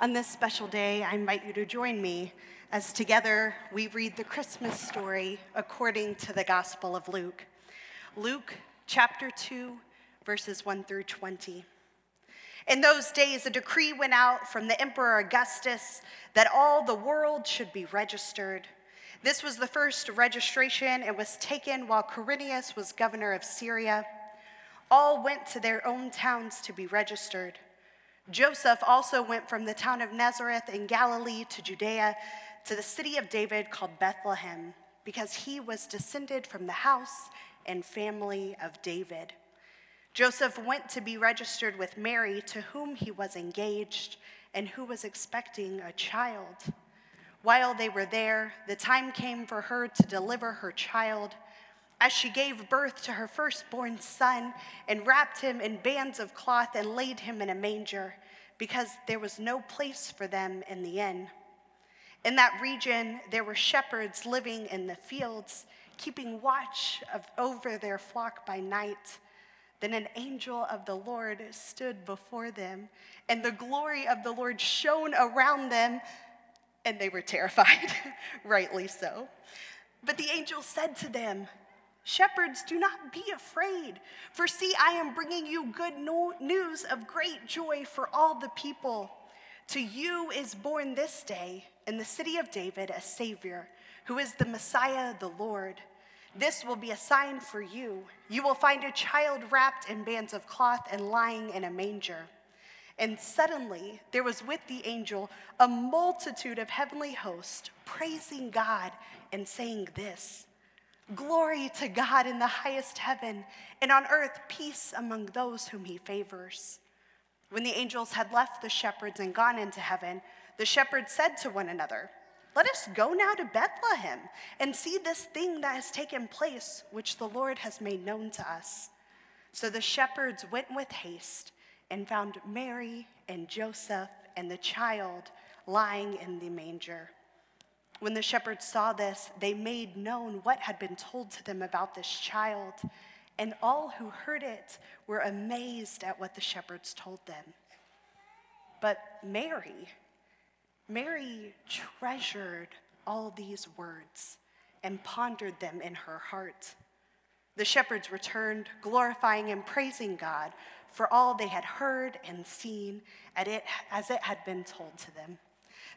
On this special day, I invite you to join me as together we read the Christmas story according to the Gospel of Luke. Luke chapter 2, verses 1 through 20. In those days, a decree went out from the Emperor Augustus that all the world should be registered. This was the first registration and was taken while Quirinius was governor of Syria. All went to their own towns to be registered. Joseph also went from the town of Nazareth in Galilee to Judea to the city of David called Bethlehem, because he was descended from the house and family of David. Joseph went to be registered with Mary, to whom he was engaged and who was expecting a child. While they were there, the time came for her to deliver her child. As she gave birth to her firstborn son and wrapped him in bands of cloth and laid him in a manger, because there was no place for them in the inn. In that region, there were shepherds living in the fields, keeping watch of, over their flock by night. Then an angel of the Lord stood before them, and the glory of the Lord shone around them, and they were terrified, rightly so. But the angel said to them, Shepherds, do not be afraid, for see, I am bringing you good news of great joy for all the people. To you is born this day in the city of David a Savior, who is the Messiah, the Lord. This will be a sign for you. You will find a child wrapped in bands of cloth and lying in a manger. And suddenly there was with the angel a multitude of heavenly hosts praising God and saying this. Glory to God in the highest heaven, and on earth peace among those whom he favors. When the angels had left the shepherds and gone into heaven, the shepherds said to one another, Let us go now to Bethlehem and see this thing that has taken place, which the Lord has made known to us. So the shepherds went with haste and found Mary and Joseph and the child lying in the manger. When the shepherds saw this, they made known what had been told to them about this child, and all who heard it were amazed at what the shepherds told them. But Mary, Mary treasured all these words and pondered them in her heart. The shepherds returned, glorifying and praising God for all they had heard and seen as it had been told to them.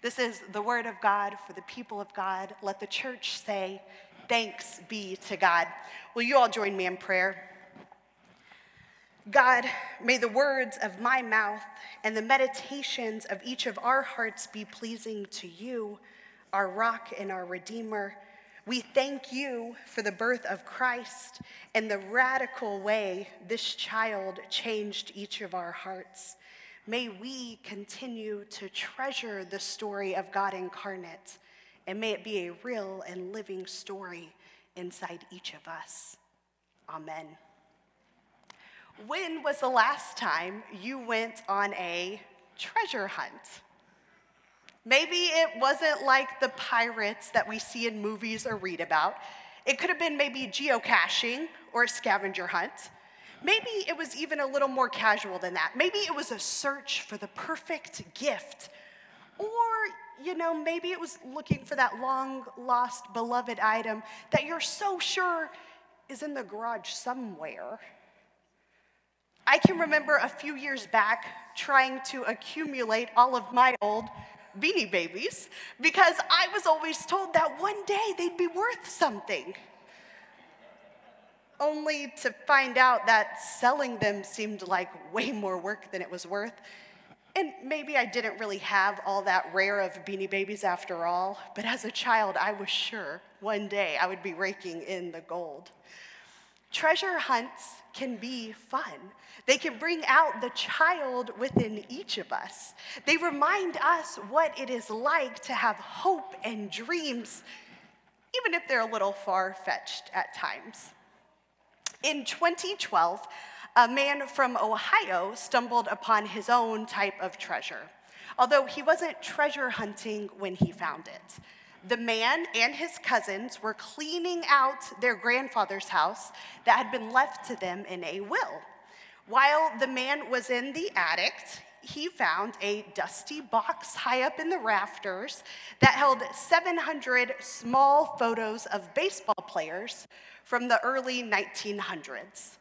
This is the word of God for the people of God. Let the church say, Thanks be to God. Will you all join me in prayer? God, may the words of my mouth and the meditations of each of our hearts be pleasing to you, our rock and our redeemer. We thank you for the birth of Christ and the radical way this child changed each of our hearts. May we continue to treasure the story of God incarnate, and may it be a real and living story inside each of us. Amen. When was the last time you went on a treasure hunt? Maybe it wasn't like the pirates that we see in movies or read about. It could have been maybe geocaching or a scavenger hunt. Maybe it was even a little more casual than that. Maybe it was a search for the perfect gift. Or, you know, maybe it was looking for that long lost beloved item that you're so sure is in the garage somewhere. I can remember a few years back trying to accumulate all of my old beanie babies because I was always told that one day they'd be worth something only to find out that selling them seemed like way more work than it was worth. And maybe I didn't really have all that rare of beanie babies after all, but as a child, I was sure one day I would be raking in the gold. Treasure hunts can be fun. They can bring out the child within each of us. They remind us what it is like to have hope and dreams, even if they're a little far fetched at times. In 2012, a man from Ohio stumbled upon his own type of treasure, although he wasn't treasure hunting when he found it. The man and his cousins were cleaning out their grandfather's house that had been left to them in a will. While the man was in the attic, he found a dusty box high up in the rafters that held 700 small photos of baseball players from the early 1900s.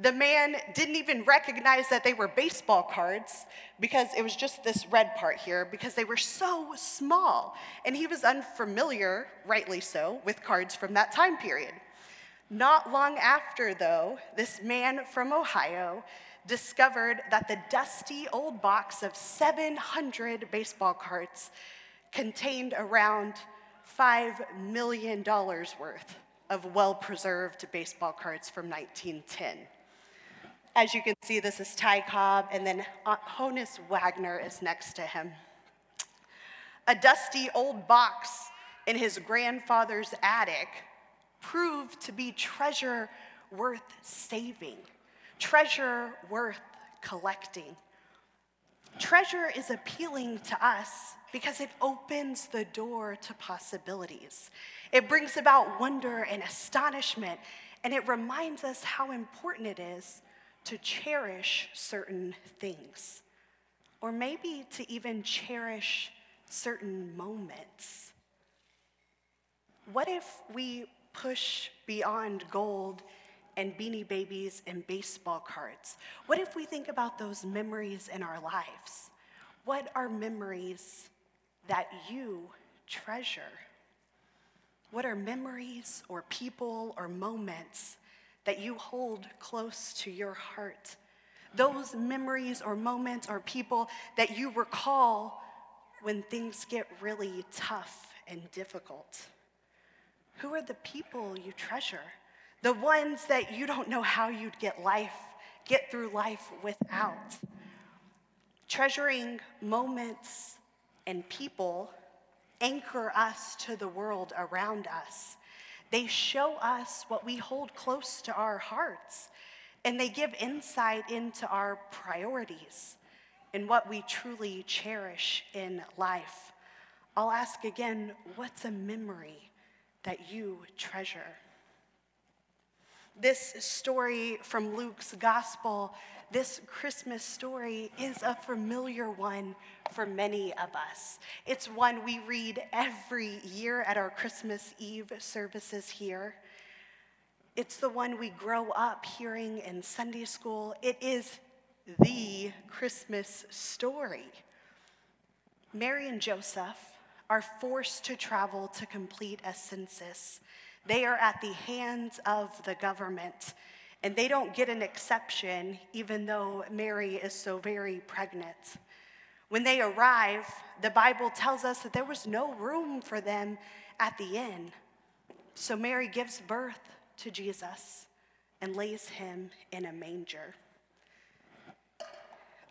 The man didn't even recognize that they were baseball cards because it was just this red part here because they were so small. And he was unfamiliar, rightly so, with cards from that time period. Not long after, though, this man from Ohio discovered that the dusty old box of 700 baseball cards contained around $5 million worth of well preserved baseball cards from 1910. As you can see, this is Ty Cobb, and then Honus Wagner is next to him. A dusty old box in his grandfather's attic proved to be treasure worth saving treasure worth collecting. Treasure is appealing to us because it opens the door to possibilities. It brings about wonder and astonishment, and it reminds us how important it is to cherish certain things, or maybe to even cherish certain moments. What if we push beyond gold and beanie babies and baseball cards? What if we think about those memories in our lives? What are memories that you treasure? What are memories or people or moments that you hold close to your heart? Those memories or moments or people that you recall when things get really tough and difficult. Who are the people you treasure? The ones that you don't know how you'd get life, get through life without. Treasuring moments and people anchor us to the world around us. They show us what we hold close to our hearts, and they give insight into our priorities and what we truly cherish in life. I'll ask again what's a memory that you treasure? This story from Luke's gospel, this Christmas story, is a familiar one for many of us. It's one we read every year at our Christmas Eve services here. It's the one we grow up hearing in Sunday school. It is the Christmas story. Mary and Joseph are forced to travel to complete a census. They are at the hands of the government, and they don't get an exception, even though Mary is so very pregnant. When they arrive, the Bible tells us that there was no room for them at the inn. So Mary gives birth to Jesus and lays him in a manger.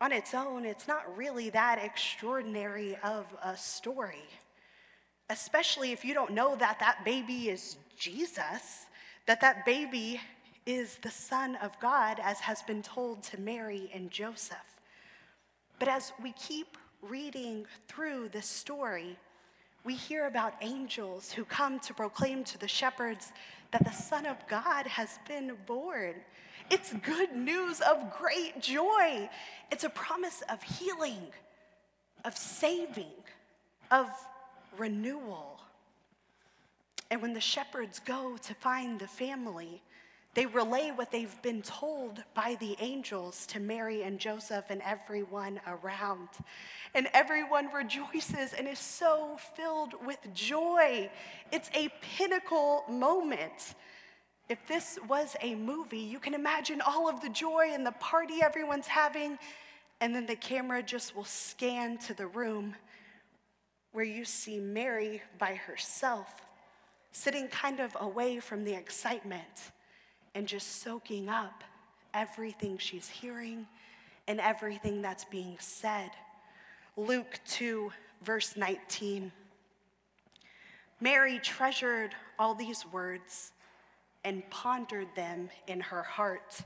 On its own, it's not really that extraordinary of a story especially if you don't know that that baby is Jesus, that that baby is the Son of God, as has been told to Mary and Joseph. But as we keep reading through this story, we hear about angels who come to proclaim to the shepherds that the Son of God has been born. It's good news of great joy. It's a promise of healing, of saving, of renewal. And when the shepherds go to find the family, they relay what they've been told by the angels to Mary and Joseph and everyone around. And everyone rejoices and is so filled with joy. It's a pinnacle moment. If this was a movie, you can imagine all of the joy and the party everyone's having, and then the camera just will scan to the room where you see Mary by herself, sitting kind of away from the excitement and just soaking up everything she's hearing and everything that's being said. Luke 2, verse 19. Mary treasured all these words and pondered them in her heart.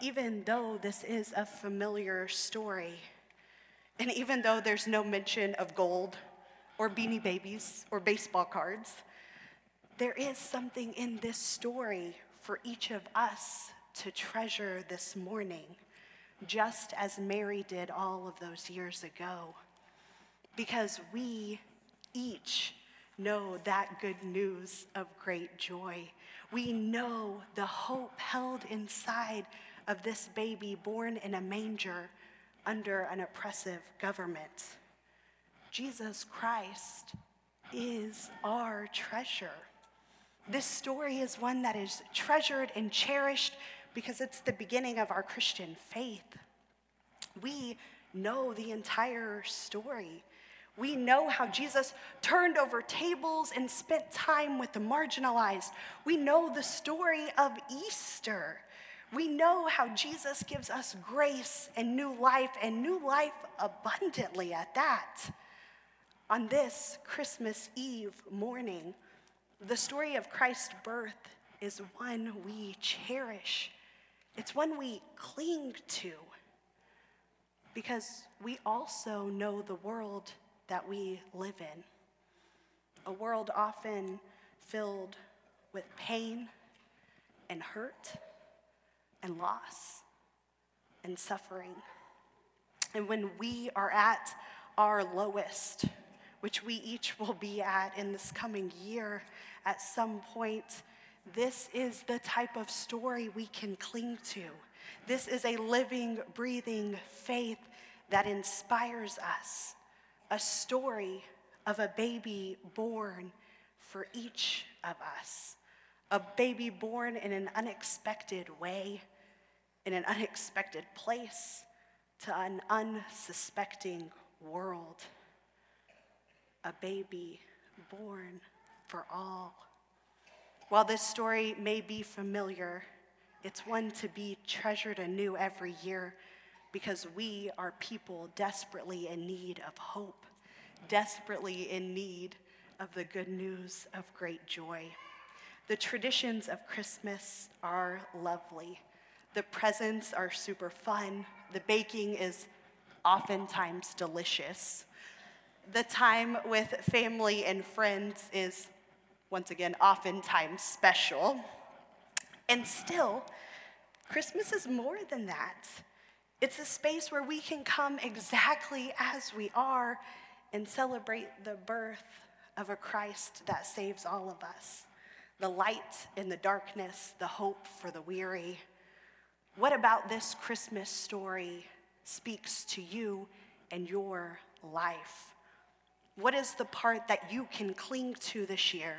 Even though this is a familiar story, and even though there's no mention of gold or beanie babies or baseball cards, there is something in this story for each of us to treasure this morning. just as Mary did all of those years ago. Because we each know that good news of great joy. We know the hope held inside of this baby born in a manger under an oppressive government. Jesus Christ is our treasure. This story is one that is treasured and cherished because it's the beginning of our Christian faith. We know the entire story. We know how Jesus turned over tables and spent time with the marginalized. We know the story of Easter. We know how Jesus gives us grace and new life, and new life abundantly at that. On this Christmas Eve morning, the story of Christ's birth is one we cherish, it's one we cling to, because we also know the world that we live in. A world often filled with pain and hurt and loss and suffering. And when we are at our lowest, which we each will be at in this coming year at some point, this is the type of story we can cling to. This is a living, breathing faith that inspires us a story of a baby born for each of us, a baby born in an unexpected way, in an unexpected place, to an unsuspecting world, a baby born for all. While this story may be familiar, it's one to be treasured anew every year because we are people desperately in need of hope, desperately in need of the good news of great joy. The traditions of Christmas are lovely. The presents are super fun. The baking is oftentimes delicious. The time with family and friends is, once again, oftentimes special. And still, Christmas is more than that. It's a space where we can come exactly as we are and celebrate the birth of a Christ that saves all of us the light in the darkness, the hope for the weary. What about this Christmas story speaks to you and your life? What is the part that you can cling to this year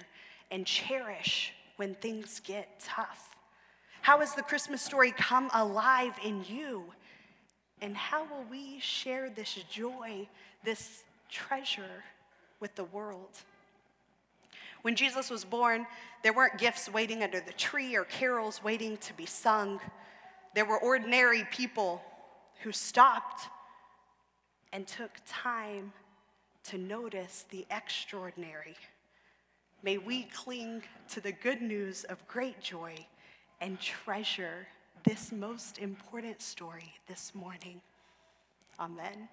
and cherish when things get tough? How has the Christmas story come alive in you? And how will we share this joy, this treasure with the world? When Jesus was born, there weren't gifts waiting under the tree or carols waiting to be sung. There were ordinary people who stopped and took time to notice the extraordinary. May we cling to the good news of great joy and treasure this most important story this morning. Amen.